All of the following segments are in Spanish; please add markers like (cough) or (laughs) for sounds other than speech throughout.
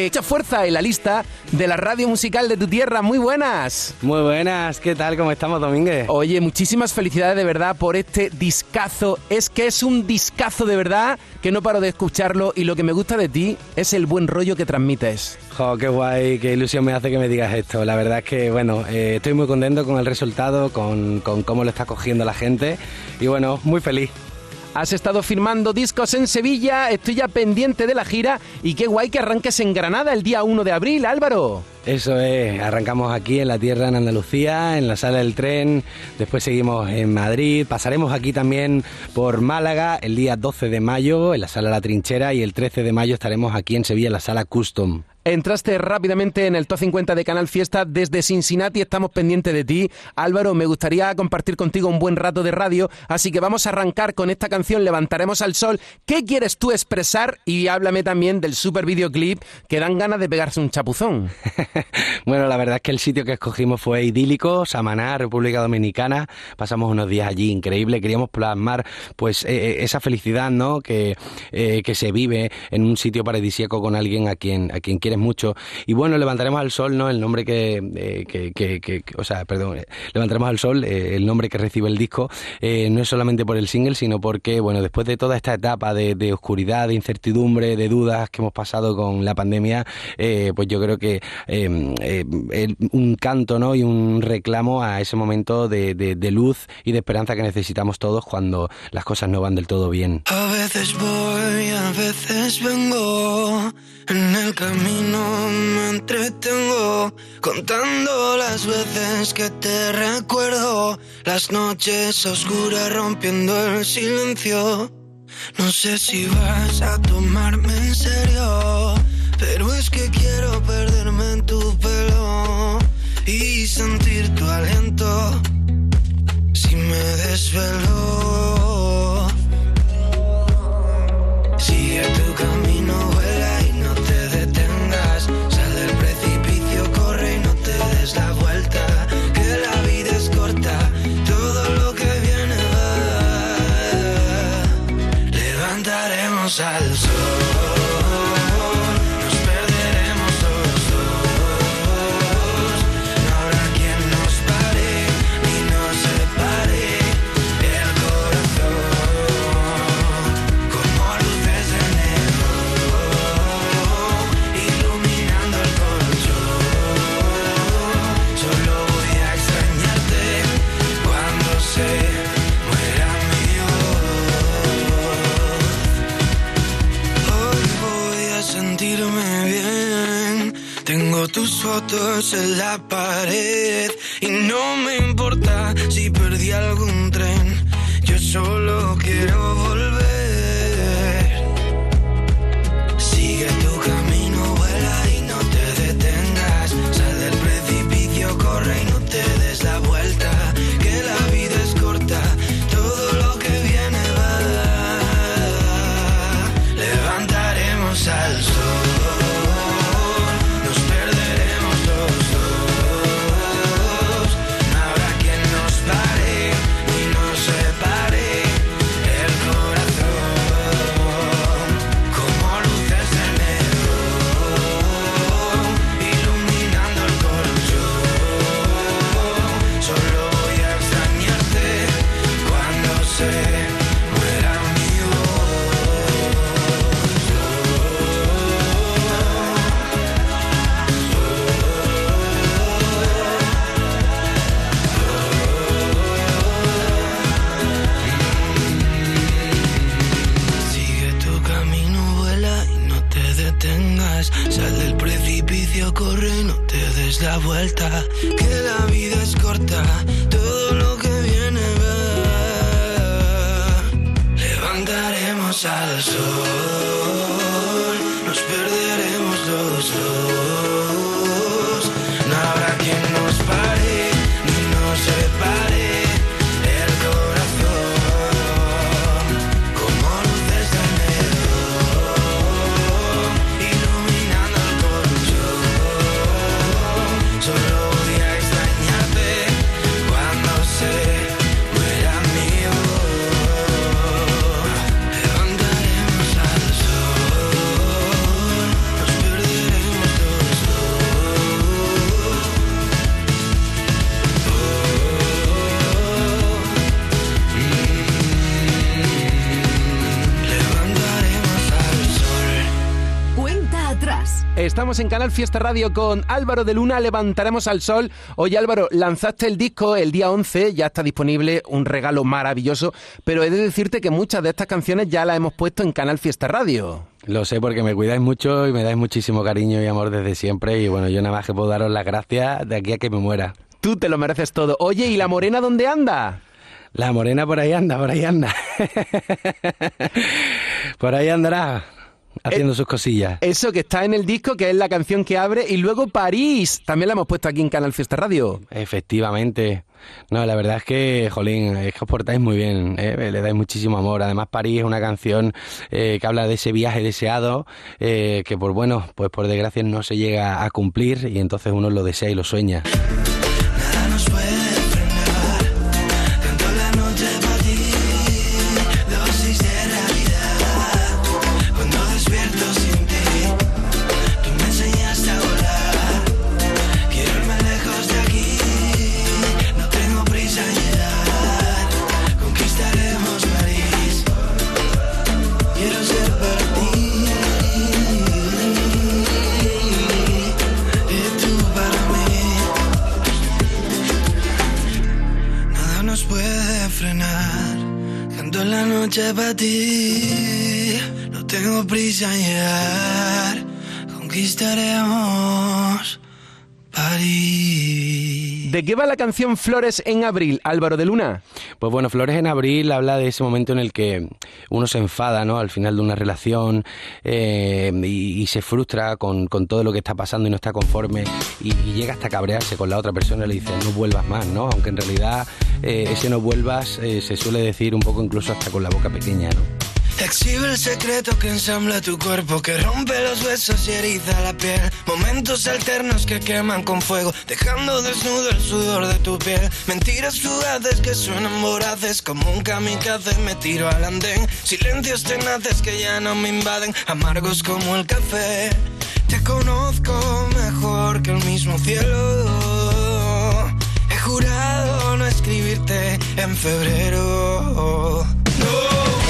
Echa fuerza en la lista de la radio musical de tu tierra. Muy buenas. Muy buenas, ¿qué tal? ¿Cómo estamos, Domínguez? Oye, muchísimas felicidades de verdad por este discazo. Es que es un discazo de verdad que no paro de escucharlo y lo que me gusta de ti es el buen rollo que transmites. Jo, qué guay, qué ilusión me hace que me digas esto. La verdad es que, bueno, eh, estoy muy contento con el resultado, con, con cómo lo está cogiendo la gente y, bueno, muy feliz. Has estado firmando discos en Sevilla, estoy ya pendiente de la gira y qué guay que arranques en Granada el día 1 de abril, Álvaro. Eso es, arrancamos aquí en la tierra en Andalucía, en la sala del tren, después seguimos en Madrid, pasaremos aquí también por Málaga el día 12 de mayo en la sala La Trinchera y el 13 de mayo estaremos aquí en Sevilla en la sala Custom. Entraste rápidamente en el top 50 de Canal Fiesta desde Cincinnati, estamos pendientes de ti. Álvaro, me gustaría compartir contigo un buen rato de radio, así que vamos a arrancar con esta canción Levantaremos al Sol. ¿Qué quieres tú expresar? Y háblame también del super videoclip que dan ganas de pegarse un chapuzón. (laughs) bueno, la verdad es que el sitio que escogimos fue idílico, Samaná, República Dominicana. Pasamos unos días allí increíble, queríamos plasmar pues eh, eh, esa felicidad, ¿no? Que, eh, que se vive en un sitio paradisíaco con alguien a quien, a quien quieres mucho. Y bueno, levantaremos al sol, ¿no? El nombre que, eh, que, o sea, perdón, eh, levantaremos al sol, eh, el nombre que recibe el disco, no es solamente por el single, sino porque, bueno, después de toda esta etapa de, oscuridad, de incertidumbre, de dudas que hemos pasado con la pandemia, pues yo creo que un canto, ¿no? Y un reclamo a ese momento de luz y de esperanza que necesitamos todos cuando las cosas no van del todo bien. A veces voy, a veces vengo en el camino me entretengo contando las veces que te recuerdo, las noches oscuras rompiendo el silencio. No sé si vas a tomarme en serio, pero es que quiero perderme en tu pelo y sentir tu aliento. Si me desvelo, sigue tu camino. al sol. Fotos en la pared y no me importa si perdí algún tren. Yo solo quiero volver. Estamos en Canal Fiesta Radio con Álvaro de Luna, Levantaremos al Sol. Oye Álvaro, lanzaste el disco el día 11, ya está disponible, un regalo maravilloso, pero he de decirte que muchas de estas canciones ya las hemos puesto en Canal Fiesta Radio. Lo sé porque me cuidáis mucho y me dais muchísimo cariño y amor desde siempre y bueno, yo nada más que puedo daros las gracias de aquí a que me muera. Tú te lo mereces todo. Oye, ¿y la morena dónde anda? La morena por ahí anda, por ahí anda. (laughs) por ahí andará haciendo sus cosillas. Eso que está en el disco, que es la canción que abre, y luego París, también la hemos puesto aquí en Canal Fiesta Radio. Efectivamente. No, la verdad es que, jolín, es que os portáis muy bien, ¿eh? le dais muchísimo amor. Además, París es una canción eh, que habla de ese viaje deseado, eh, que por bueno, pues por desgracia no se llega a cumplir y entonces uno lo desea y lo sueña. Noche para ti. No tengo prisa en llegar. Conquistaremos. ¿De qué va la canción Flores en Abril, Álvaro de Luna? Pues bueno, Flores en Abril habla de ese momento en el que uno se enfada, ¿no? Al final de una relación eh, y, se frustra con, todo lo que está pasando y no está conforme y, llega hasta cabrearse con la otra persona y le dice no vuelvas más, ¿no? Aunque en realidad eh, ese no vuelvas eh, se suele decir un poco incluso hasta con la boca pequeña, ¿no? Exhibe el secreto que ensambla tu cuerpo, que rompe los huesos y eriza la piel. Momentos alternos que queman con fuego, dejando desnudo el sudor de tu piel. Mentiras fugaces que suenan voraces, como un kamikaze me tiro al andén. Silencios tenaces que ya no me invaden, amargos como el café. Te conozco mejor que el mismo cielo. He jurado no escribirte en febrero. No.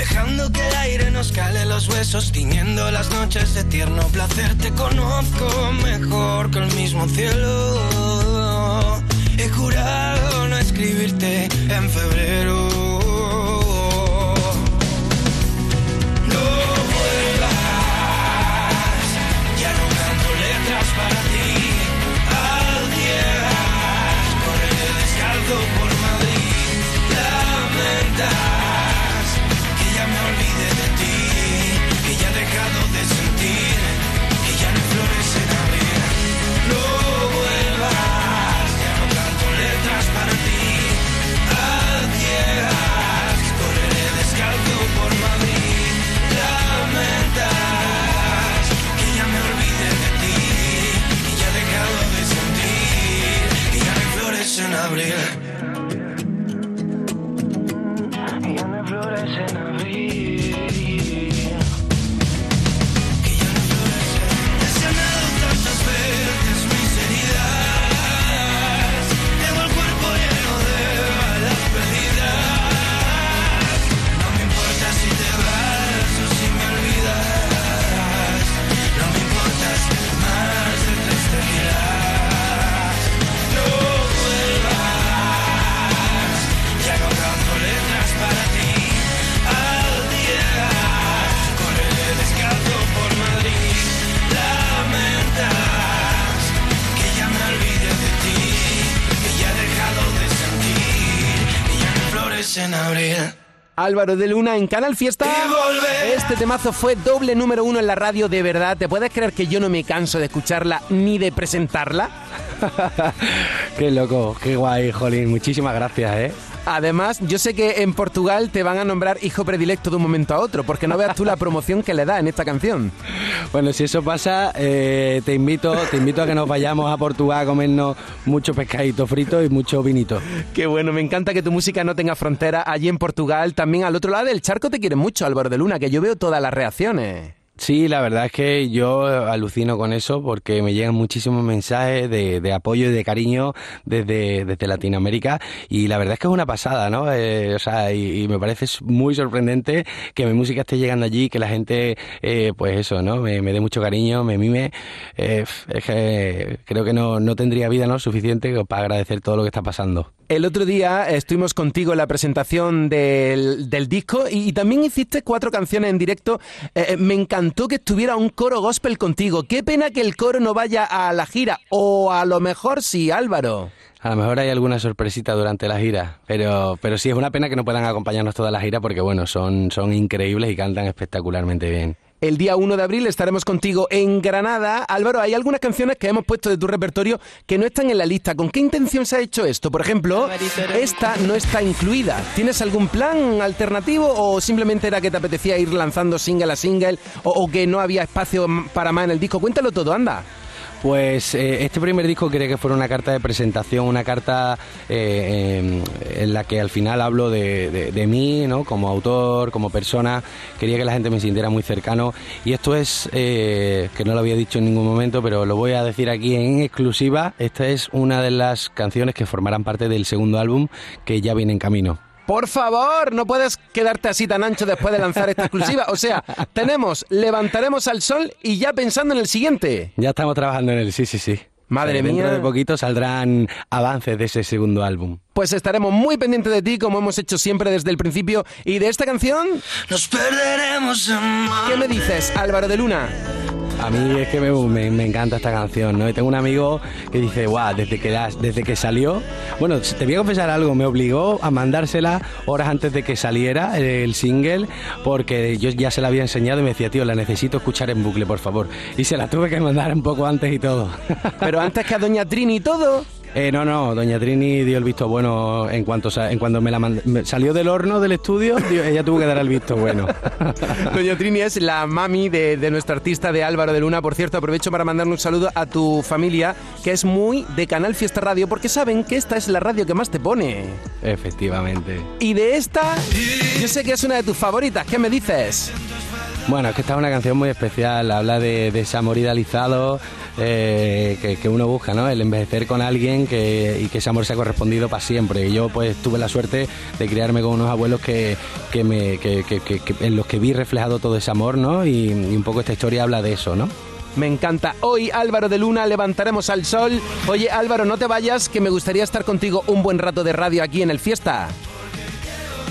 dejando que el aire nos cale los huesos, tiñendo las noches de tierno placer. Te conozco mejor que el mismo cielo. He jurado no escribirte en febrero. clear Álvaro de Luna en Canal Fiesta. Este temazo fue doble número uno en la radio, de verdad. ¿Te puedes creer que yo no me canso de escucharla ni de presentarla? (laughs) qué loco, qué guay, Jolín. Muchísimas gracias, ¿eh? Además, yo sé que en Portugal te van a nombrar hijo predilecto de un momento a otro, porque no veas tú la promoción que le da en esta canción. Bueno, si eso pasa, eh, te invito, te invito a que nos vayamos a Portugal a comernos mucho pescadito frito y mucho vinito. Qué bueno, me encanta que tu música no tenga frontera allí en Portugal. También al otro lado del charco te quieren mucho, Álvaro de Luna, que yo veo todas las reacciones. Sí, la verdad es que yo alucino con eso porque me llegan muchísimos mensajes de, apoyo y de cariño desde, desde, Latinoamérica y la verdad es que es una pasada, ¿no? Eh, o sea, y, me parece muy sorprendente que mi música esté llegando allí, que la gente, eh, pues eso, ¿no? Me, dé mucho cariño, me mime. Eh, es que creo que no, no tendría vida, ¿no? Suficiente para agradecer todo lo que está pasando. El otro día estuvimos contigo en la presentación del, disco y, también hiciste cuatro canciones en directo. Eh, eh, me encantó que estuviera un coro gospel contigo. Qué pena que el coro no vaya a la gira. O a lo mejor sí, Álvaro. A lo mejor hay alguna sorpresita durante la gira, pero, pero sí es una pena que no puedan acompañarnos toda la gira porque bueno, son, son increíbles y cantan espectacularmente bien. El día 1 de abril estaremos contigo en Granada. Álvaro, hay algunas canciones que hemos puesto de tu repertorio que no están en la lista. ¿Con qué intención se ha hecho esto? Por ejemplo, esta no está incluida. ¿Tienes algún plan alternativo o simplemente era que te apetecía ir lanzando single a single o, o que no había espacio para más en el disco? Cuéntalo todo, anda. Pues eh, este primer disco quería que fuera una carta de presentación, una carta eh, en la que al final hablo de, de, mí, ¿no? Como autor, como persona. Quería que la gente me sintiera muy cercano. Y esto es, eh, que no lo había dicho en ningún momento, pero lo voy a decir aquí en exclusiva. Esta es una de las canciones que formarán parte del segundo álbum que ya viene en camino. Por favor, no puedes quedarte así tan ancho después de lanzar esta exclusiva. O sea, tenemos Levantaremos al Sol y ya pensando en el siguiente. Ya estamos trabajando en él, sí, sí, sí. Madre mía. Dentro de poquito saldrán avances de ese segundo álbum. Pues estaremos muy pendientes de ti, como hemos hecho siempre desde el principio. ¿Y de esta canción? Nos perderemos ¿Qué me dices, Álvaro de Luna? A mí es que me, me, encanta esta canción, ¿no? Y tengo un amigo que dice, guau, desde que, desde que salió... Bueno, te voy a confesar algo, me obligó a mandársela horas antes de que saliera el single, porque yo ya se la había enseñado y me decía, tío, la necesito escuchar en bucle, por favor. Y se la tuve que mandar un poco antes y todo. Pero antes que a Doña Trini y todo... Eh, no, no, doña Trini dio el visto bueno en cuanto en cuando me la salió del horno del estudio, ella tuvo que dar el visto bueno. (laughs) doña Trini es la mami de, de, nuestro artista de Álvaro de Luna. Por cierto, aprovecho para mandarle un saludo a tu familia, que es muy de Canal Fiesta Radio, porque saben que esta es la radio que más te pone. Efectivamente. Y de esta, yo sé que es una de tus favoritas. ¿Qué me dices? Bueno, es que esta es una canción muy especial, habla de, ese amor idealizado eh, que, uno busca, ¿no? El envejecer con alguien que, y que ese amor sea correspondido para siempre. Y yo pues tuve la suerte de criarme con unos abuelos que, me, en los que vi reflejado todo ese amor, ¿no? Y, y un poco esta historia habla de eso, ¿no? Me encanta. Hoy Álvaro de Luna levantaremos al sol. Oye Álvaro, no te vayas, que me gustaría estar contigo un buen rato de radio aquí en el Fiesta.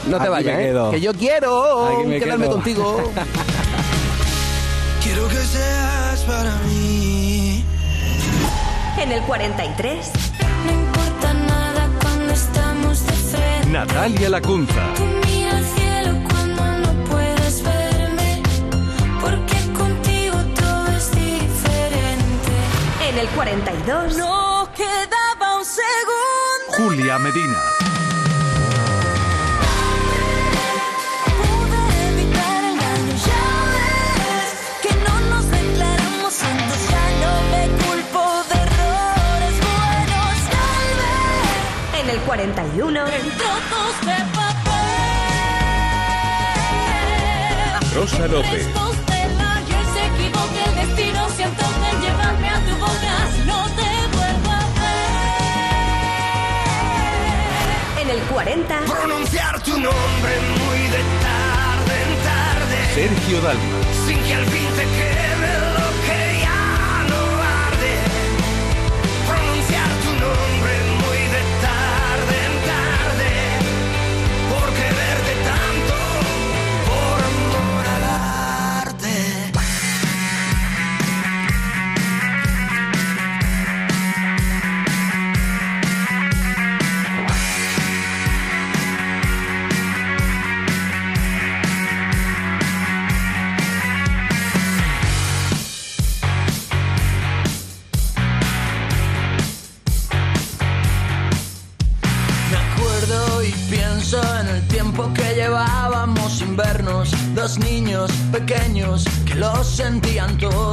No te vayas, ¿eh? que yo quiero quedarme contigo. (laughs) quiero que seas para mí. En el 43. No importa nada cuando estamos de frente. Natalia Lacunza. Tú mira al cielo cuando no puedes verme. Porque contigo todo es diferente. En el 42. No quedaba un segundo. Julia Medina. 41. En trozos de papel. Rosa López. se equivoque el destino, siento en llevarme a tu boca, no te vuelvo a ver. En el 40. Pronunciar tu nombre muy de tarde en tarde. Sergio Dalma. Sin que al fin te quede sentían todo.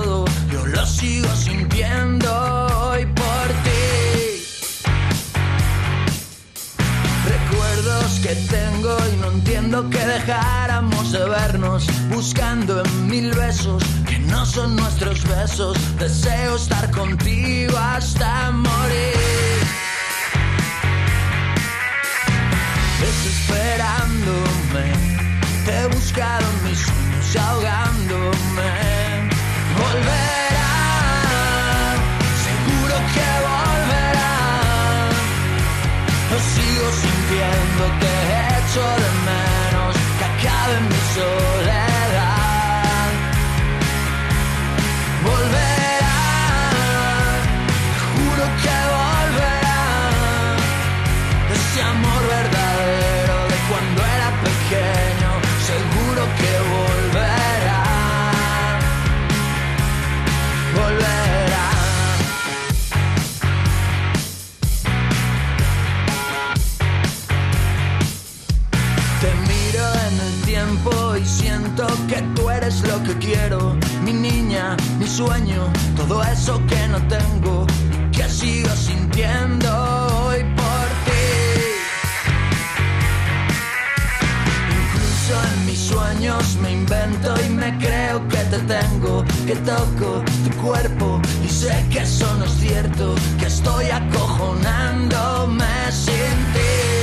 Tengo, que toco tu cuerpo y sé que eso no es cierto, que estoy acojonándome sin ti.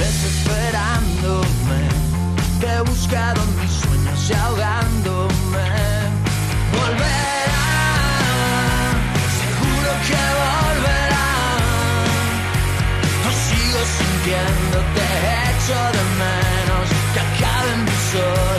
desesperándome. Te he buscado mis sueños y ahogándome. Volverá, seguro que volverá. No sigo sintiendo, te echo de menos, sun.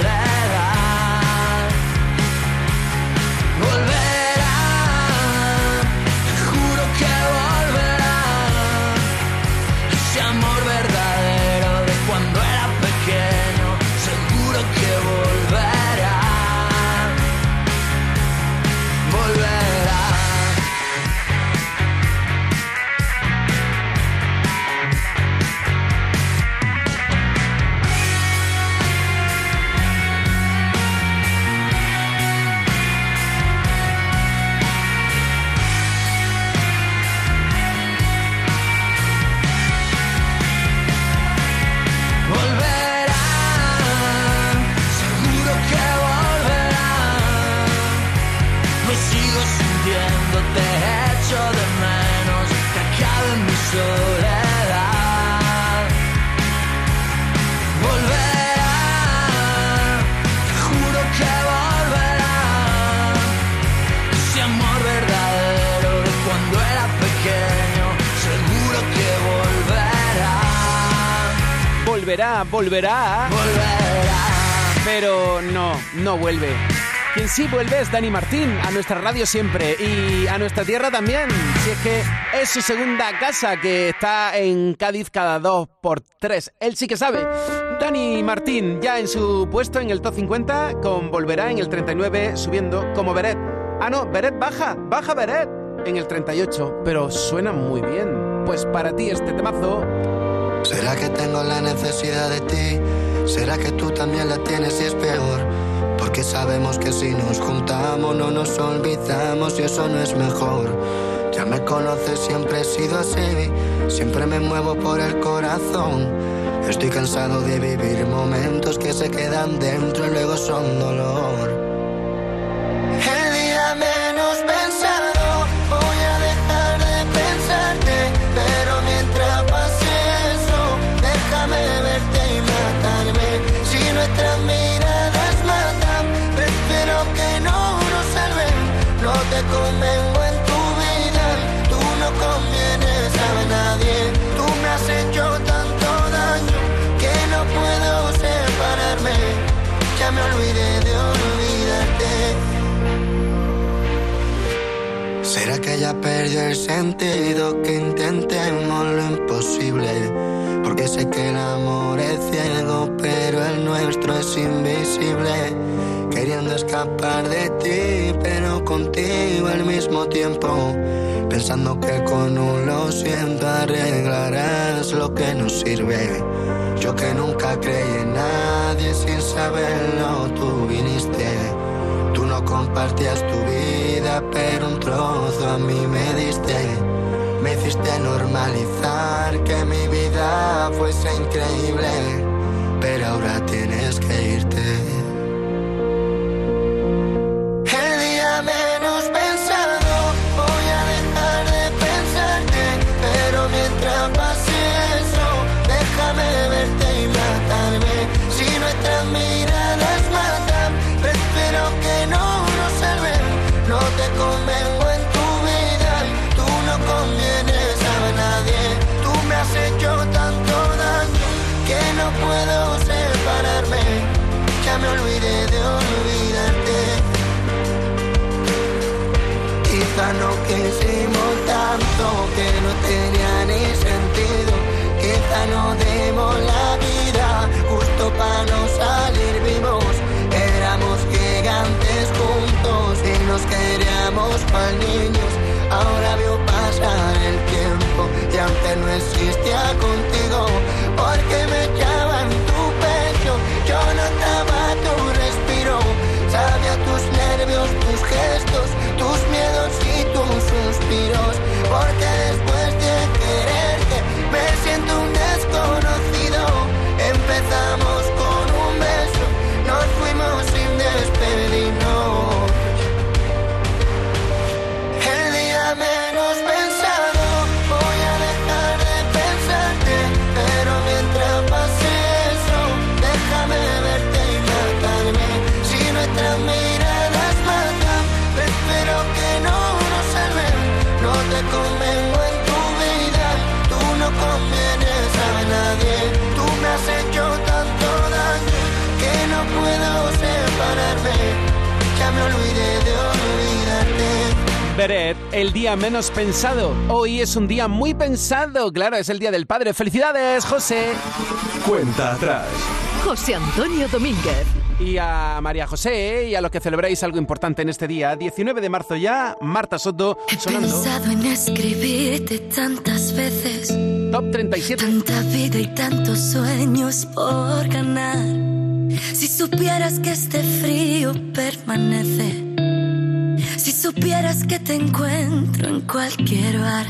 Volverá, volverá. Volverá. Pero no, no vuelve. Quien sí vuelve es Dani Martín, a nuestra radio siempre y a nuestra tierra también. Si es que es su segunda casa que está en Cádiz cada dos por tres. Él sí que sabe. Dani Martín ya en su puesto en el top 50 con Volverá en el 39 subiendo como Beret. Ah, no, Beret baja, baja Beret en el 38, pero suena muy bien. Pues para ti este temazo ¿Será que tengo la necesidad de ti? ¿Será que tú también la tienes y es peor? Porque sabemos que si nos juntamos no nos olvidamos y eso no es mejor. Ya me conoces, siempre he sido así, siempre me muevo por el corazón. Estoy cansado de vivir momentos que se quedan dentro y luego son dolor. Convengo en tu vida, tú no convienes a nadie. Tú me has hecho tanto daño que no puedo separarme. Ya me olvidé de olvidarte. ¿Será que ya perdió el sentido que intentemos lo imposible? Porque sé que el amor es ciego, pero el nuestro es invisible. Escapar de ti, pero contigo al mismo tiempo. Pensando que con un lo siento arreglarás lo que no sirve. Yo que nunca creí en nadie sin saberlo, tú viniste. Tú no compartías tu vida, pero un trozo a mí me diste. Me hiciste normalizar que mi vida fuese increíble, pero ahora tienes que irte. Queríamos para niños. Ahora me olvidé de olvidarte. Beret, el día menos pensado. Hoy es un día muy pensado. Claro, es el día del padre. ¡Felicidades, José! Cuenta atrás. José Antonio Domínguez. Y a María José y a los que celebráis algo importante en este día, 19 de marzo ya, Marta Soto He pensado en escribirte tantas veces. Top 37. Tanta vida y tantos sueños por ganar. Si supieras que este frío permanece. Si supieras que te encuentro en cualquier bar.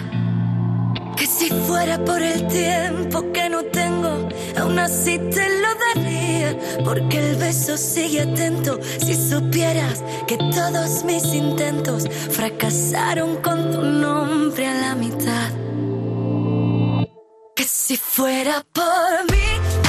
Que si fuera por el tiempo que no tengo, aún así te lo daría. Porque el beso sigue atento. Si supieras que todos mis intentos fracasaron con tu nombre a la mitad. Que si fuera por mí,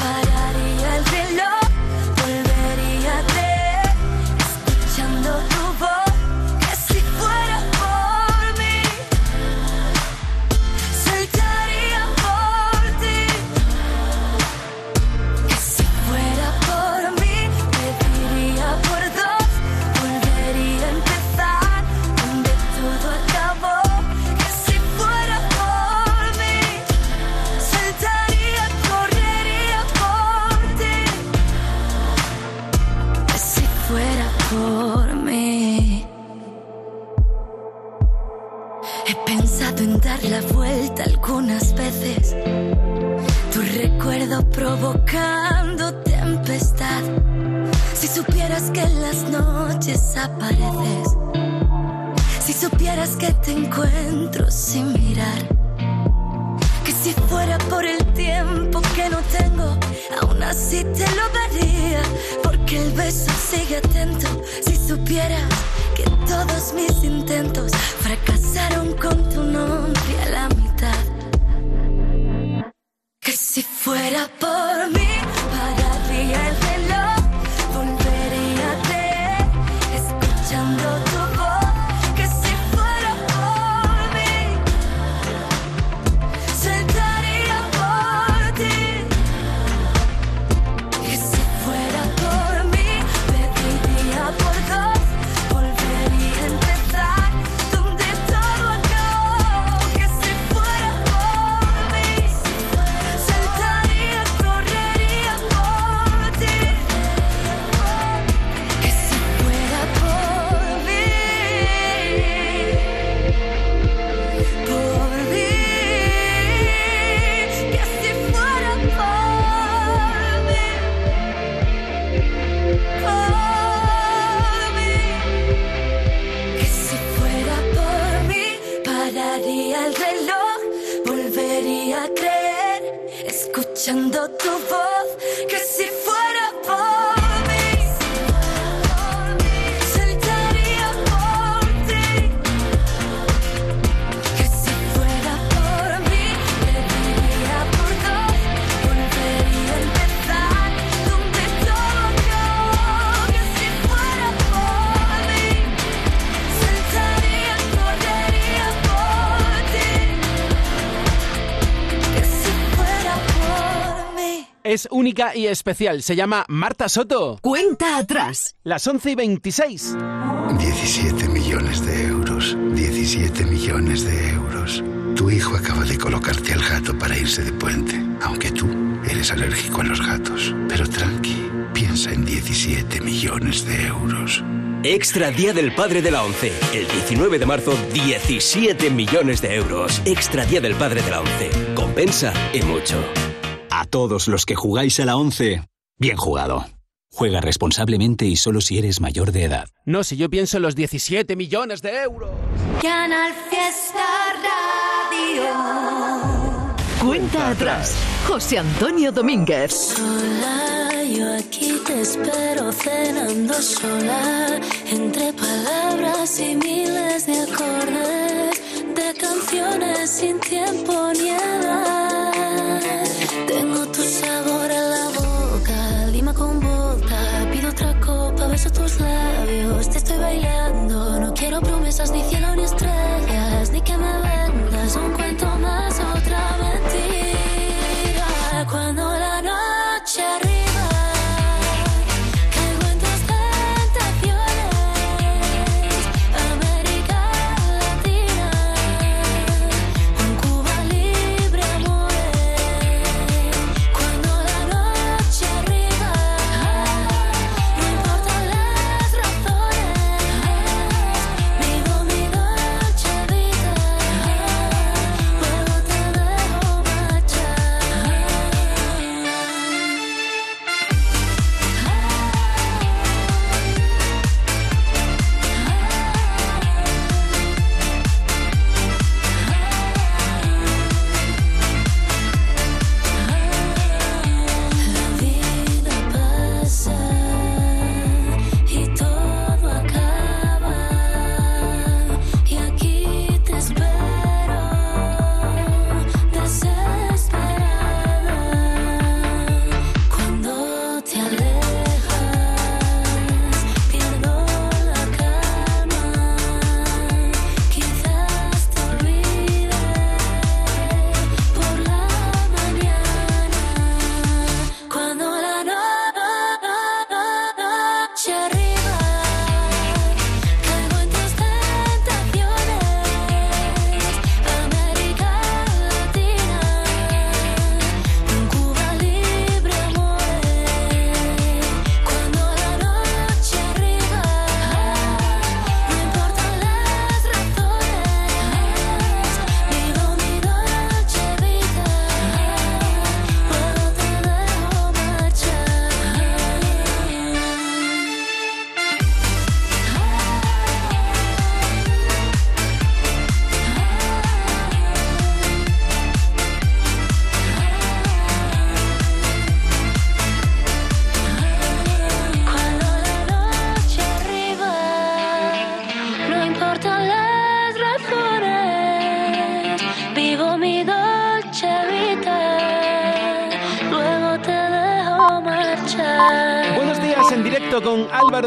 algunas veces. Tu recuerdo provocando tempestad. Si supieras que las noches apareces. Si supieras que te encuentro sin mirar. Si fuera por el tiempo que no tengo, aún así te lo daría. Porque el beso sigue atento. Si supieras que todos mis intentos fracasaron con tu nombre a la mitad. Que si fuera por mí, Es única y especial. Se llama Marta Soto. Cuenta atrás. Las 11 y 26. 17 millones de euros. 17 millones de euros. Tu hijo acaba de colocarte al gato para irse de puente, aunque tú eres alérgico a los gatos. Pero tranqui, piensa en 17 millones de euros. Extra Día del Padre de la ONCE. El 19 de marzo, 17 millones de euros. Extra Día del Padre de la ONCE. Compensa y mucho. A todos los que jugáis a la 11, bien jugado. Juega responsablemente y solo si eres mayor de edad. No, si yo pienso en los 17 millones de euros. Canal Fiesta Radio. Cuenta atrás. José Antonio Domínguez. Sola, yo aquí te espero cenando sola, entre palabras y miles de acordes, de canciones sin tiempo ni edad. Tengo tu sabor en la boca, lima con vodka, pido otra copa, beso tus labios, te estoy bailando, no quiero promesas ni cielo ni estrellas, ni que me vendas. Un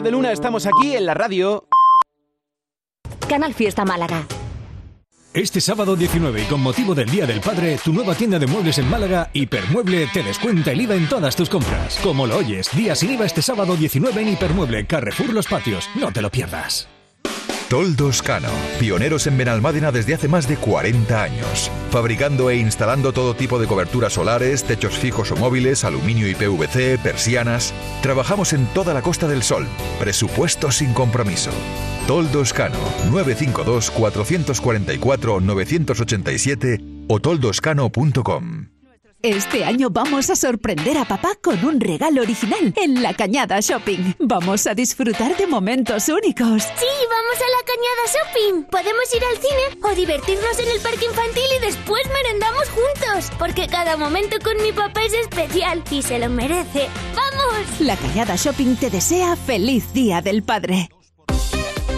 de Luna. Estamos aquí en la radio. Canal Fiesta Málaga. Este sábado 19 y con motivo del Día del Padre, tu nueva tienda de muebles en Málaga, Hipermueble, te descuenta el IVA en todas tus compras. Como lo oyes, día sin IVA este sábado 19 en Hipermueble, Carrefour Los Patios. No te lo pierdas. Toldos Cano, pioneros en Benalmádena desde hace más de 40 años, fabricando e instalando todo tipo de coberturas solares, techos fijos o móviles, aluminio y PVC, persianas. Trabajamos en toda la Costa del Sol. Presupuesto sin compromiso. Toldos Cano, 952 444 987 o toldoscano.com. Este año vamos a sorprender a papá con un regalo original en La Cañada Shopping. Vamos a disfrutar de momentos únicos. Sí, vamos a La Cañada Shopping. Podemos ir al cine o divertirnos en el parque infantil y después merendamos juntos. Porque cada momento con mi papá es especial y se lo merece. ¡Vamos! La Cañada Shopping te desea feliz Día del Padre.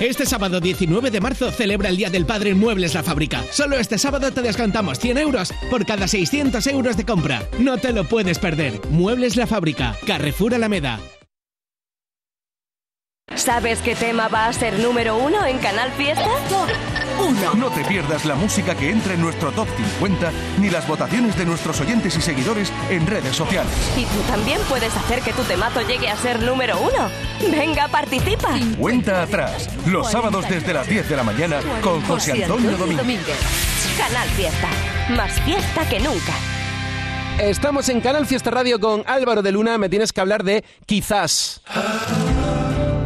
Este sábado 19 de marzo celebra el Día del Padre en Muebles La Fábrica. Solo este sábado te descontamos 100 euros por cada 600 euros de compra. No te lo puedes perder. Muebles La Fábrica, Carrefour Alameda. ¿Sabes qué tema va a ser número uno en Canal Fiesta? No te pierdas la música que entra en nuestro top 50 ni las votaciones de nuestros oyentes y seguidores en redes sociales. Y tú también puedes hacer que tu temazo llegue a ser número uno. Venga, participa. Cuenta atrás, los sábados desde las 10 de la mañana con José Antonio Domínguez. Canal Fiesta. Más fiesta que nunca. Estamos en Canal Fiesta Radio con Álvaro de Luna. Me tienes que hablar de quizás.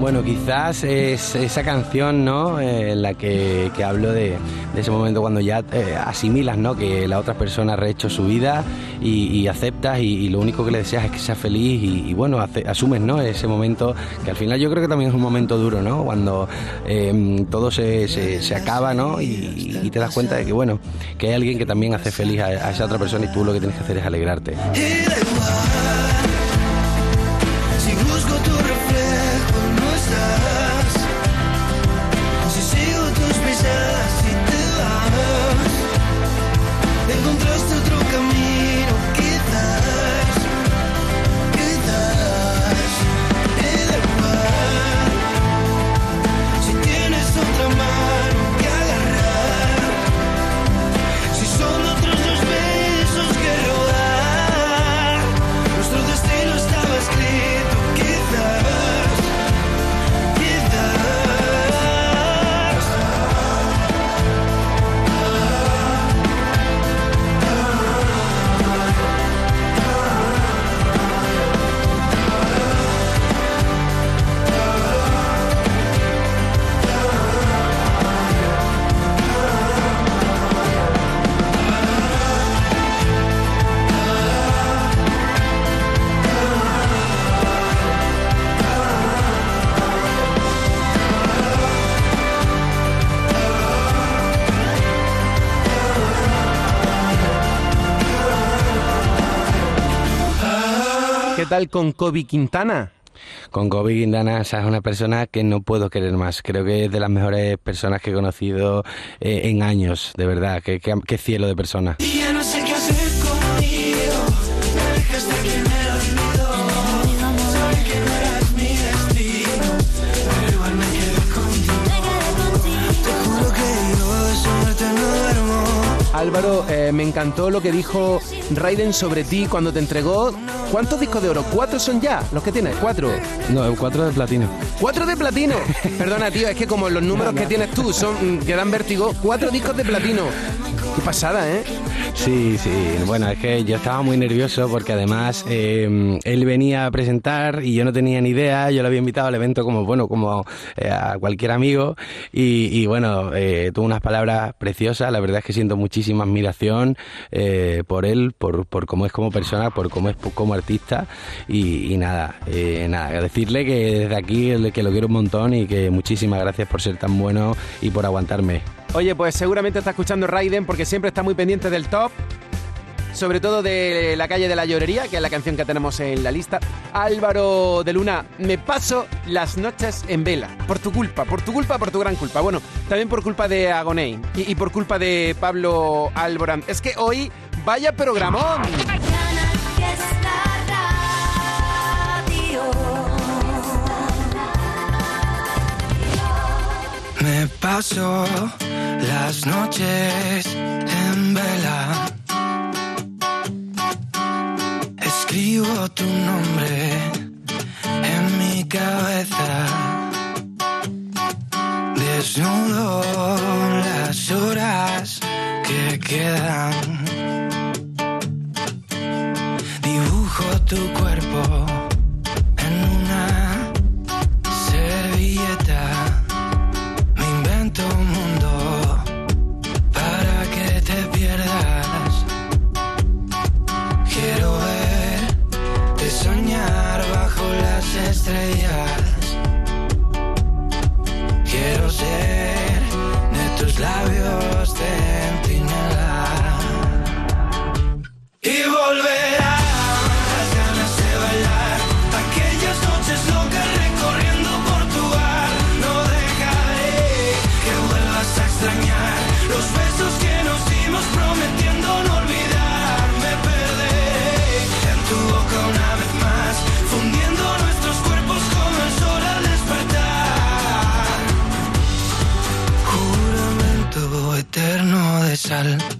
Bueno, quizás es esa canción, ¿no? Eh, la que, que hablo de, ese momento cuando ya eh, asimilas, ¿no? Que la otra persona ha rehecho su vida y, aceptas y, lo único que le deseas es que sea feliz y, bueno, asumes, ¿no? Ese momento que al final yo creo que también es un momento duro, ¿no? Cuando eh, todo se, se, se acaba, ¿no? Y, te das cuenta de que, bueno, que hay alguien que también hace feliz a esa otra persona y tú lo que tienes que hacer es alegrarte. ¿Qué tal con Kobe Quintana? Con Kobe Quintana, esa es una persona que no puedo querer más. Creo que es de las mejores personas que he conocido eh, en años, de verdad. Qué- qué cielo de persona. Álvaro, eh, me encantó lo que dijo Raiden sobre ti cuando te entregó. ¿Cuántos discos de oro? ¿Cuatro son ya? ¿Los que tienes? ¿Cuatro? No, cuatro de platino. ¡Cuatro de platino! (laughs) Perdona, tío, es que como los números que tienes tú son que dan vértigo, cuatro discos de platino. Qué pasada, ¿eh? Sí, sí. Bueno, es que yo estaba muy nervioso porque además eh, él venía a presentar y yo no tenía ni idea. Yo lo había invitado al evento como, bueno, como eh, a cualquier amigo y, bueno, eh, tuvo unas palabras preciosas. La verdad es que siento muchísima admiración eh, por él, por, cómo es como persona, por cómo es como artista y, y nada, eh, nada, decirle que desde aquí que lo quiero un montón y que muchísimas gracias por ser tan bueno y por aguantarme. Oye, pues seguramente está escuchando Raiden porque siempre está muy pendiente del top. Sobre todo de La calle de la llorería, que es la canción que tenemos en la lista. Álvaro de Luna, me paso las noches en vela. Por tu culpa, por tu culpa, por tu gran culpa. Bueno, también por culpa de Agoney y, y por culpa de Pablo Alborán. Es que hoy, vaya programón. Me paso las noches en vela. Escribo tu nombre en mi cabeza. Desnudo las horas que quedan. Dibujo tu cuerpo en una servilleta. Me invento sal.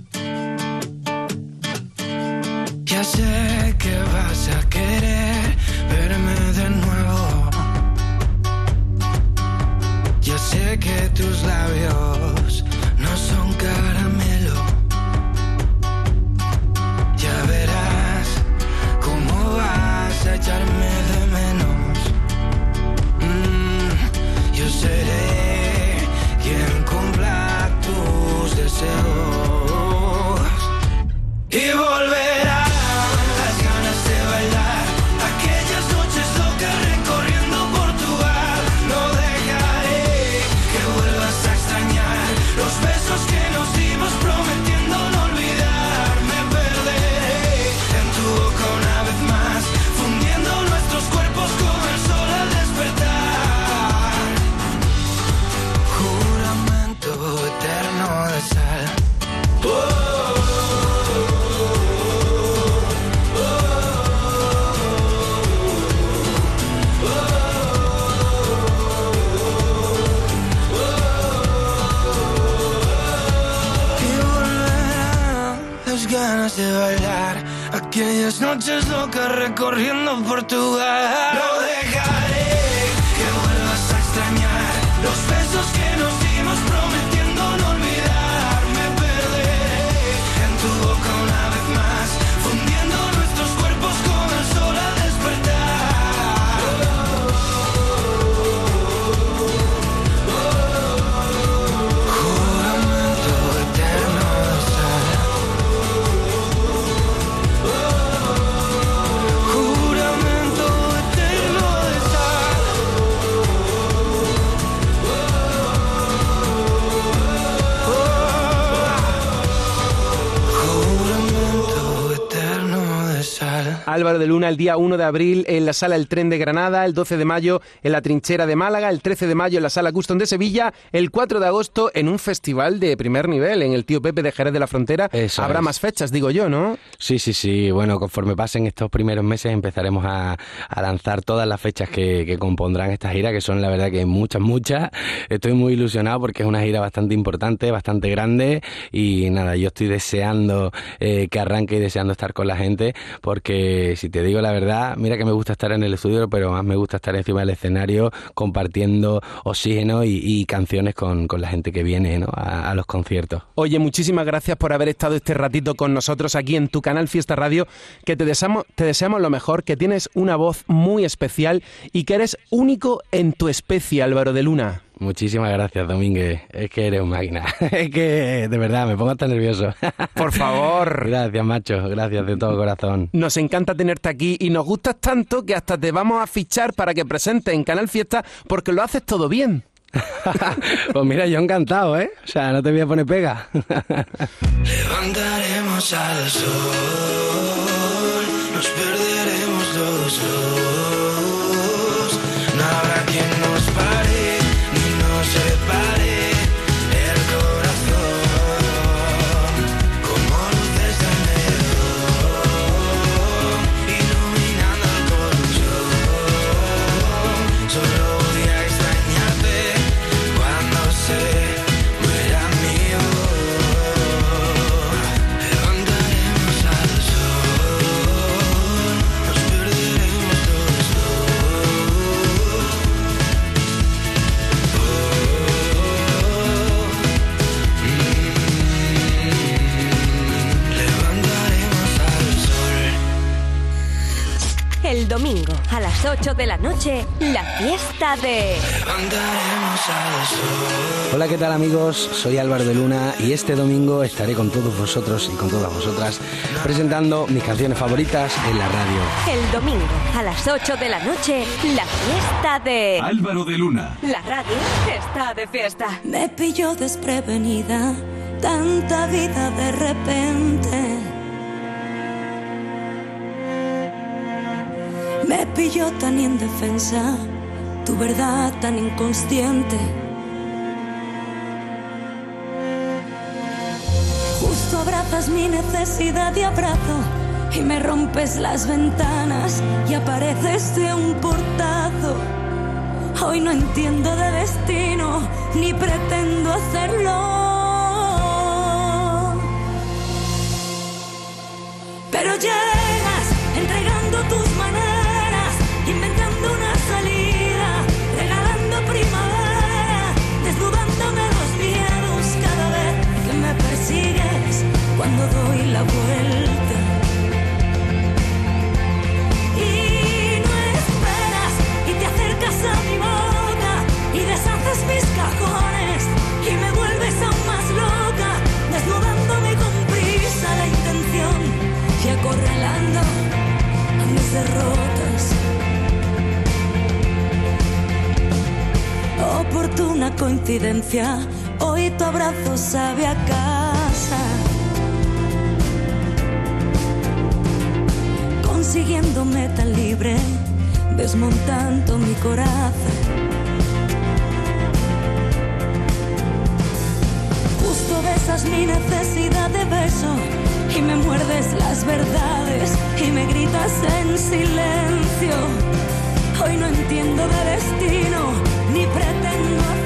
Aquellas noches locas recorriendo Portugal. No dejaré Álvaro de Luna el día 1 de abril en la sala El Tren de Granada, el 12 de mayo en la Trinchera de Málaga, el 13 de mayo en la sala Custom de Sevilla, el 4 de agosto en un festival de primer nivel en el Tío Pepe de Jerez de la Frontera. Eso Habrá es. más fechas, digo yo, ¿no? Sí, sí, sí. Bueno, conforme pasen estos primeros meses empezaremos a, a lanzar todas las fechas que, que compondrán esta gira, que son la verdad que muchas, muchas. Estoy muy ilusionado porque es una gira bastante importante, bastante grande y nada, yo estoy deseando eh, que arranque y deseando estar con la gente porque si te digo la verdad, mira que me gusta estar en el estudio, pero más me gusta estar encima del escenario compartiendo oxígeno y, y canciones con, con la gente que viene ¿no? a, a los conciertos. Oye, muchísimas gracias por haber estado este ratito con nosotros aquí en tu canal Fiesta Radio, que te deseamos, te deseamos lo mejor, que tienes una voz muy especial y que eres único en tu especie, Álvaro de Luna. Muchísimas gracias, Domínguez. Es que eres un máquina. (laughs) Es que, de verdad, me pongo hasta nervioso. (laughs) Por favor. Gracias, macho. Gracias de todo corazón. Nos encanta tenerte aquí y nos gustas tanto que hasta te vamos a fichar para que presentes en Canal Fiesta porque lo haces todo bien. (laughs) Pues mira, yo encantado, ¿eh? O sea, no te voy a poner pega. Levantaremos al sol, nos perderemos los dos. No habrá quien nos El domingo a las 8 de la noche, la fiesta de... Levantaremos al sol. Hola, ¿qué tal amigos? Soy Álvaro de Luna y este domingo estaré con todos vosotros y con todas vosotras presentando mis canciones favoritas en la radio. El domingo a las 8 de la noche, la fiesta de... Álvaro de Luna. La radio está de fiesta. Me pilló desprevenida tanta vida de repente. Me pilló tan indefensa, tu verdad tan inconsciente. Justo abrazas mi necesidad de abrazo y me rompes las ventanas y apareces de un portazo. Hoy no entiendo de destino ni pretendo hacerlo. Pero llegas coincidencia, hoy tu abrazo sabe a casa. Consiguiéndome tan libre, desmontando mi corazón. Justo besas mi necesidad de beso y me muerdes las verdades y me gritas en silencio. Hoy no entiendo de destino ni pretendo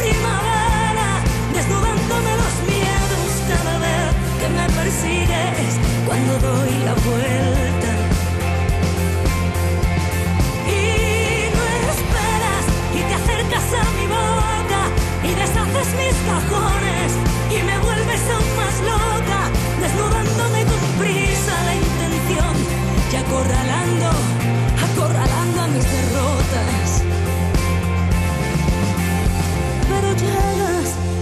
primavera, desnudándome los miedos cada vez que me persigues cuando doy la vuelta. Y no esperas y te acercas a mi boca y deshaces mis cajones y me vuelves aún más loca, desnudándome con prisa la intención y acorralando,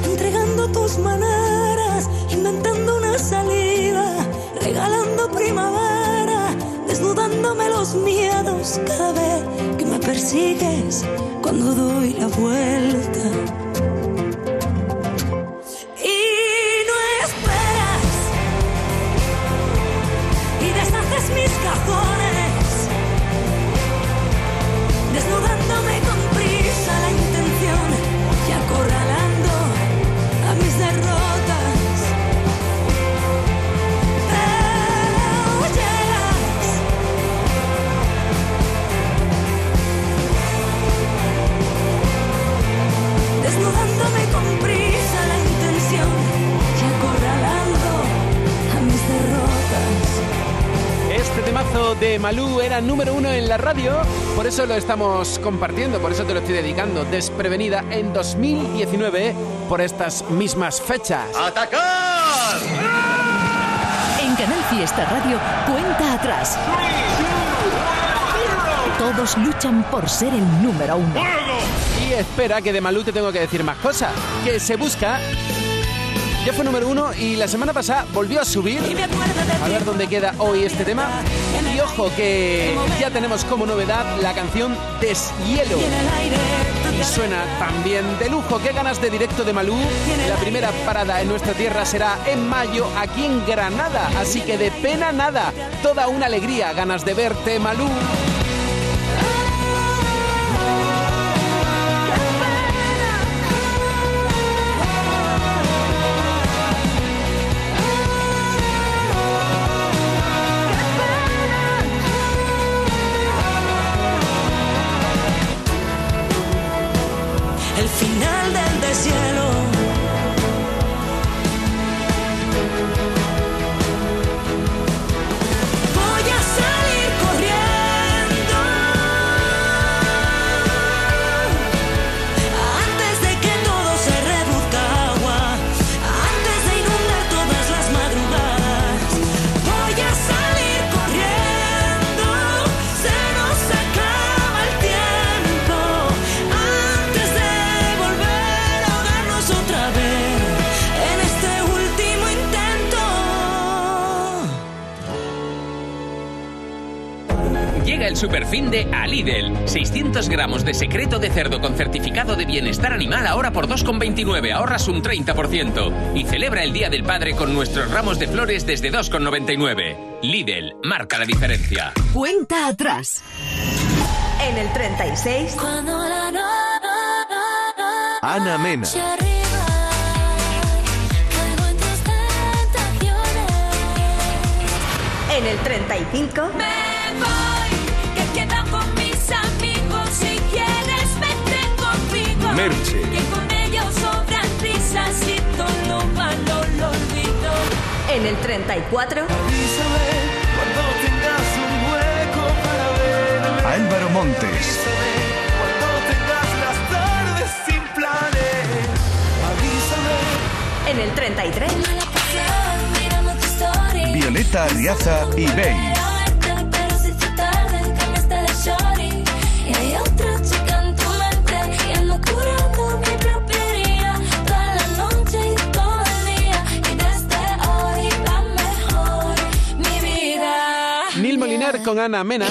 Entregando tus maneras, inventando una salida, regalando primavera, desnudándome los miedos cada vez que me persigues cuando doy la vuelta. Era número uno en la radio, por eso lo estamos compartiendo, por eso te lo estoy dedicando, desprevenida en 2019 por estas mismas fechas. ¡Atacar! En Canal Fiesta Radio, cuenta atrás. Todos luchan por ser el número uno. Y espera que de Malú te tengo que decir más cosas, que se busca... Ya fue número uno y la semana pasada volvió a subir. A ver dónde queda hoy este tema. Y ojo que ya tenemos como novedad la canción Deshielo. Y suena también de lujo. Qué ganas de directo de Malú. La primera parada en nuestra tierra será en mayo aquí en Granada. Así que de pena nada. Toda una alegría. Ganas de verte, Malú. Final del deshielo. Superfin de a Lidl. 600 gramos de secreto de cerdo con certificado de bienestar animal ahora por 2,29. Ahorras un 30%. Y celebra el Día del Padre con nuestros ramos de flores desde 2,99. Lidl, marca la diferencia. Cuenta atrás. En el 36. Cuando la no, Ana Mena. En el 35. Merche. Que con ellos sobran risas y todo lo olvido. En el 34. cuando tengas un hueco para verme. Álvaro Montes. Cuando tengas las tardes sin planes. Avísame. En el 33. Mirando tu story. Violeta Arriaza y Bey. Con Ana Mena.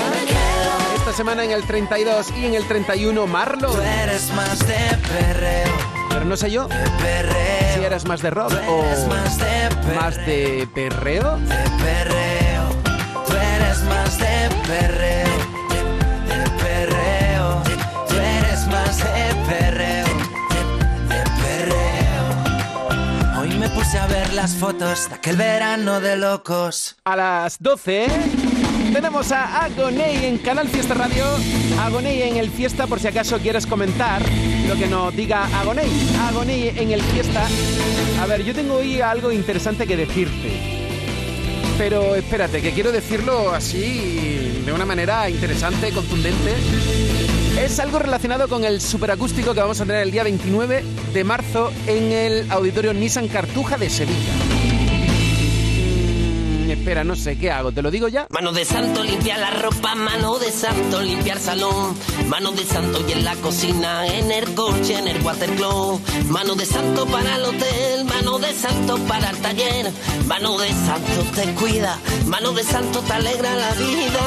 Esta semana en el 32 y en el 31 Marlo. Eres más de perreo. Pero no sé yo Perreo. si eras más de rock o más de perreo. más de perreo. de perreo. Tú eres más de perreo, de, de perreo. Tú eres más de perreo, de, de perreo. Hoy me puse a ver las fotos de aquel verano de locos. A las 12 tenemos a Agoney en Canal Fiesta Radio. Agoney en el Fiesta, por si acaso quieres comentar lo que nos diga Agoney. Agoney en el Fiesta. A ver, yo tengo hoy algo interesante que decirte. Pero espérate, que quiero decirlo así, de una manera interesante, contundente. Es algo relacionado con el superacústico que vamos a tener el día 29 de marzo en el Auditorio Nissan Cartuja de Sevilla. Espera, no sé, ¿qué hago? ¿Te lo digo ya? Mano de santo limpia la ropa, mano de santo limpiar salón, mano de santo y en la cocina, en el coche, en el watercloak, mano de santo para el hotel, mano de santo para el taller, mano de santo te cuida, mano de santo te alegra la vida,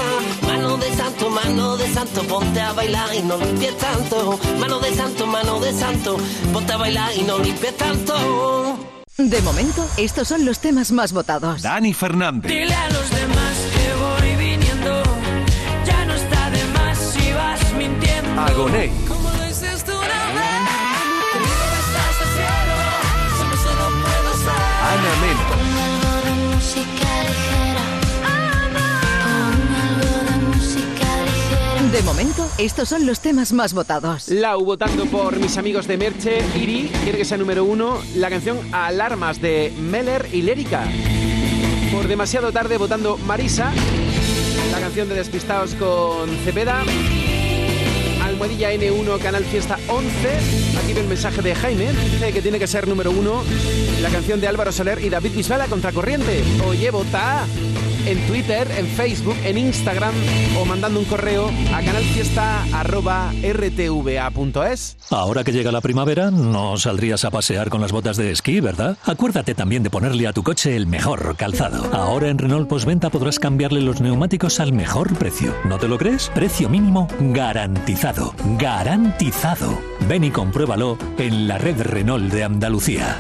mano de santo, mano de santo, ponte a bailar y no limpies tanto, mano de santo, mano de santo, ponte a bailar y no limpies tanto. De momento, estos son los temas más votados. Dani Fernández. Dile a los demás que voy viniendo. Ya no está de más si vas mintiendo. Agoney. De momento, estos son los temas más votados. Lau votando por mis amigos de Merche, Iri, quiere que sea número uno, la canción Alarmas de Meller y Lérica. Por demasiado tarde votando Marisa, la canción de Despistados con Cepeda. Almohadilla N1, Canal Fiesta 11. Aquí ve el mensaje de Jaime. Dice que tiene que ser número uno la canción de Álvaro Soler y David Bisbal a Contracorriente. Oye, vota en Twitter, en Facebook, en Instagram o mandando un correo a canalfiesta.rtva.es. Ahora que llega la primavera, no saldrías a pasear con las botas de esquí, ¿verdad? Acuérdate también de ponerle a tu coche el mejor calzado. Ahora en Renault Postventa podrás cambiarle los neumáticos al mejor precio. ¿No te lo crees? Precio mínimo garantizado. Garantizado. Ven y compruébalo en la red Renault de Andalucía.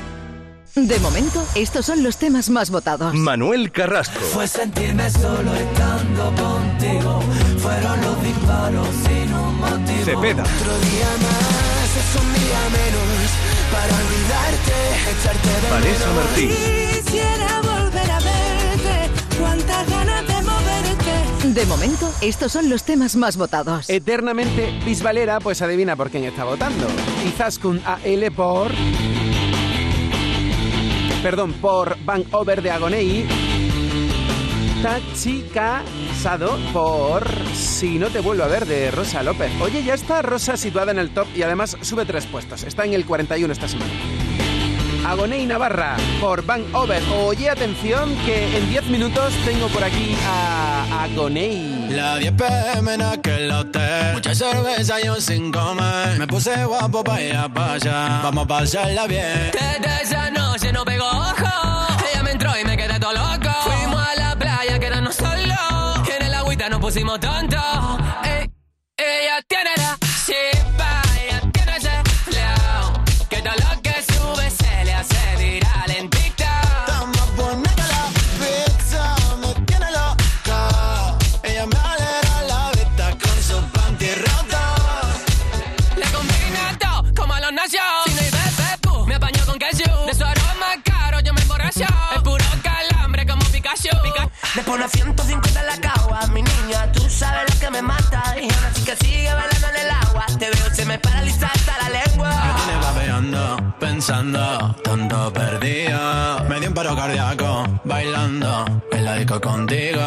De momento, estos son los temas más votados. Manuel Carrasco. Fue sentirme solo estando contigo. Fueron los disparos sin un motivo. Cepeda. Otro día más, es un día menos. Para olvidarte, echarte de Vanessa menos. Martín. Quisiera volver a verte. Cuántas ganas de moverte. De momento, estos son los temas más votados. Eternamente Bisbalera, pues adivina por quién está votando. Izaskun AL por. Perdón, por Bank Over de Agonei. Tachi Casado por Si no te vuelvo a ver de Rosa López. Oye, ya está Rosa situada en el top y además sube tres puestos. Está en el 41 esta semana. Agonei Navarra por Bank Over. Oye, atención, que en 10 minutos tengo por aquí a Agonei. La 10 pm en aquel hotel. Mucha cerveza y un sin comer. Me puse guapo pa' ir a allá. Vamos a pasarla bien no pegó ojo. Ella me entró y me quedé todo loco. Fuimos a la playa, quedarnos solos. En el agüita nos pusimos tontos. perdido. Me dio un paro cardíaco bailando en la contigo.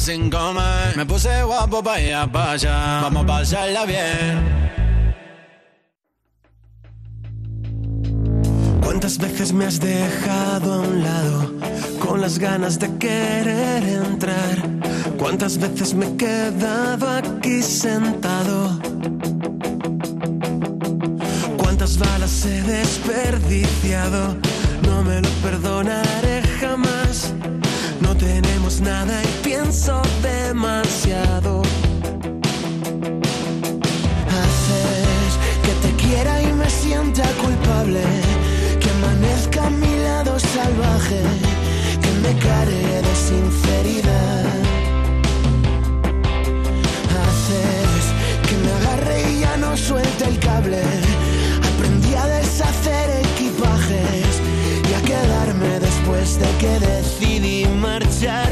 sin comer. Me puse guapo para allá, para allá. Vamos a pasarla bien. ¿Cuántas veces me has dejado a un lado con las ganas de querer entrar? ¿Cuántas veces me he quedado aquí sentado? ¿Cuántas balas he desperdiciado? No me lo perdonaré nada y pienso demasiado. Haces que te quiera y me sienta culpable, que amanezca a mi lado salvaje, que me care de sinceridad. Haces que me agarre y ya no suelte el cable. Aprendí a deshacer equipajes y a quedarme después de que decidí marchar.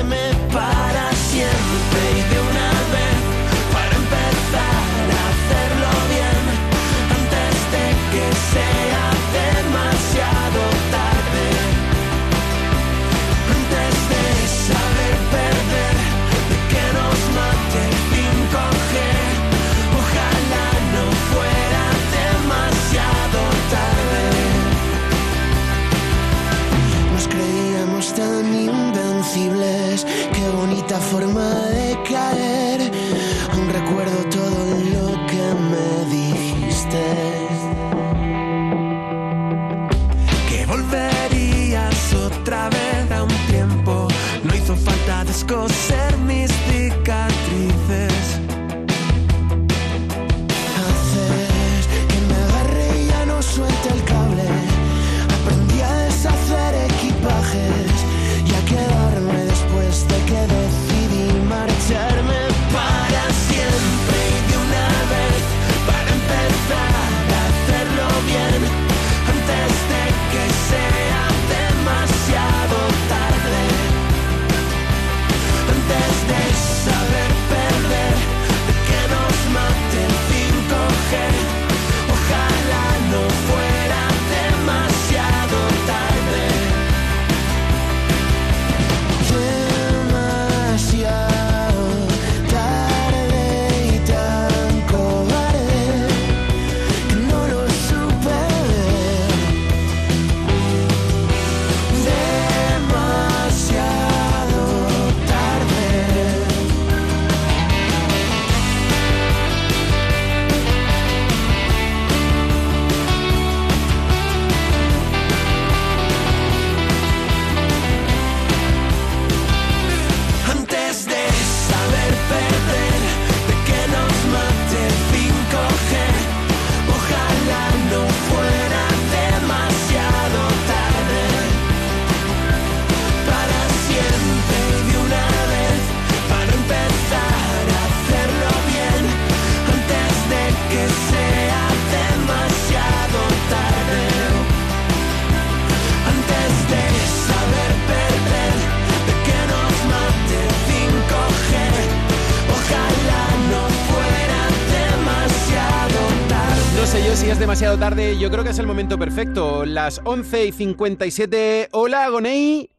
Demasiado tarde, yo creo que es el momento perfecto. Las 11 y 57. Hola, Agonei.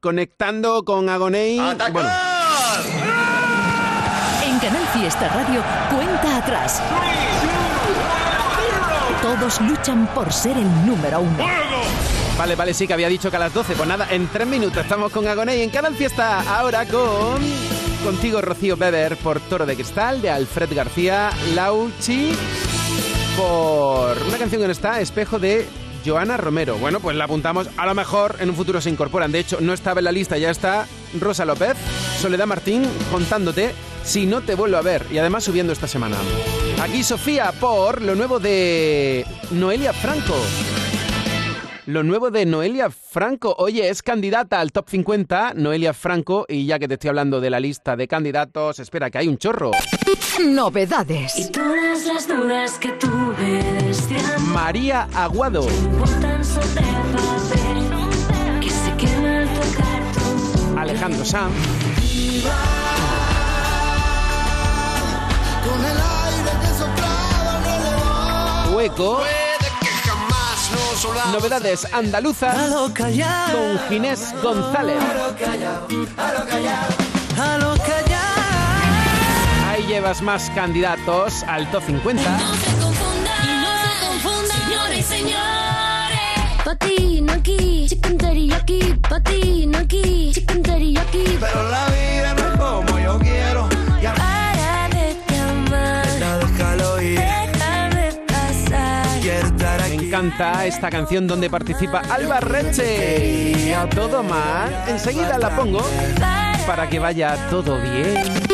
Conectando con Agonei. Bueno, En Canal Fiesta Radio, cuenta atrás. Todos luchan por ser el número uno. vale, vale, sí que había dicho que a las 12. Pues nada, en tres minutos estamos con Agonei en Canal Fiesta. Ahora con. Contigo, Rocío Beber, por Toro de Cristal, de Alfred García Lauchi. Por una canción que no está, Espejo de Joana Romero. Bueno, pues la apuntamos. A lo mejor en un futuro se incorporan. De hecho, no estaba en la lista, ya está Rosa López, Soledad Martín, contándote si no te vuelvo a ver. Y además subiendo esta semana. Aquí Sofía por lo nuevo de Noelia Franco. Lo nuevo de Noelia Franco. Oye, es candidata al top 50, Noelia Franco, y ya que te estoy hablando de la lista de candidatos, espera, que hay un chorro. Novedades. Y todas las dudas que tuve este amor María Aguado. Alejandro Sanz. Con el aire que soplaba en el Hueco. Puede que jamás nos volvamos Novedades andaluzas A lo callado. con Ginés González. Más candidatos al top 50. Y no se confundan, señores y señores. Patino aquí, chicken teriyaki. Patino aquí, chicken teriyaki. Pero la vida no es como yo quiero. Ya Para de déjalo ir. déjame pasar. Quiero estar Me encanta esta canción donde participa Alba Reche. Todo mal. Enseguida la pongo para que vaya todo bien.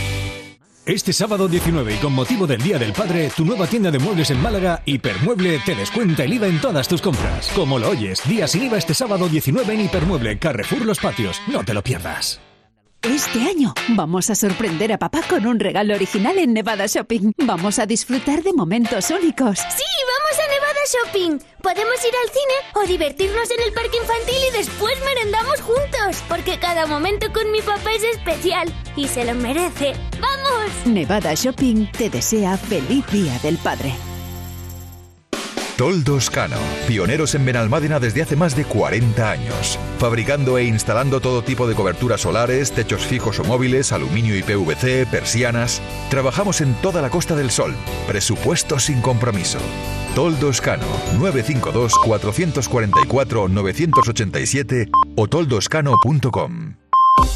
Este sábado 19 y con motivo del Día del Padre, tu nueva tienda de muebles en Málaga, Hipermueble, te descuenta el IVA en todas tus compras. Como lo oyes, día sin IVA este sábado 19 en Hipermueble, Carrefour Los Patios. No te lo pierdas. Este año vamos a sorprender a papá con un regalo original en Nevada Shopping. Vamos a disfrutar de momentos únicos. Sí, vamos a Nevada Shopping. Podemos ir al cine o divertirnos en el parque infantil y después merendamos juntos. Porque cada momento con mi papá es especial y se lo merece. ¡Vamos! Nevada Shopping te desea feliz Día del Padre. Toldos Cano, pioneros en Benalmádena desde hace más de 40 años, fabricando e instalando todo tipo de coberturas solares, techos fijos o móviles, aluminio y PVC, persianas. Trabajamos en toda la Costa del Sol. Presupuesto sin compromiso. Toldos Cano, 952 444 987 o toldoscano.com.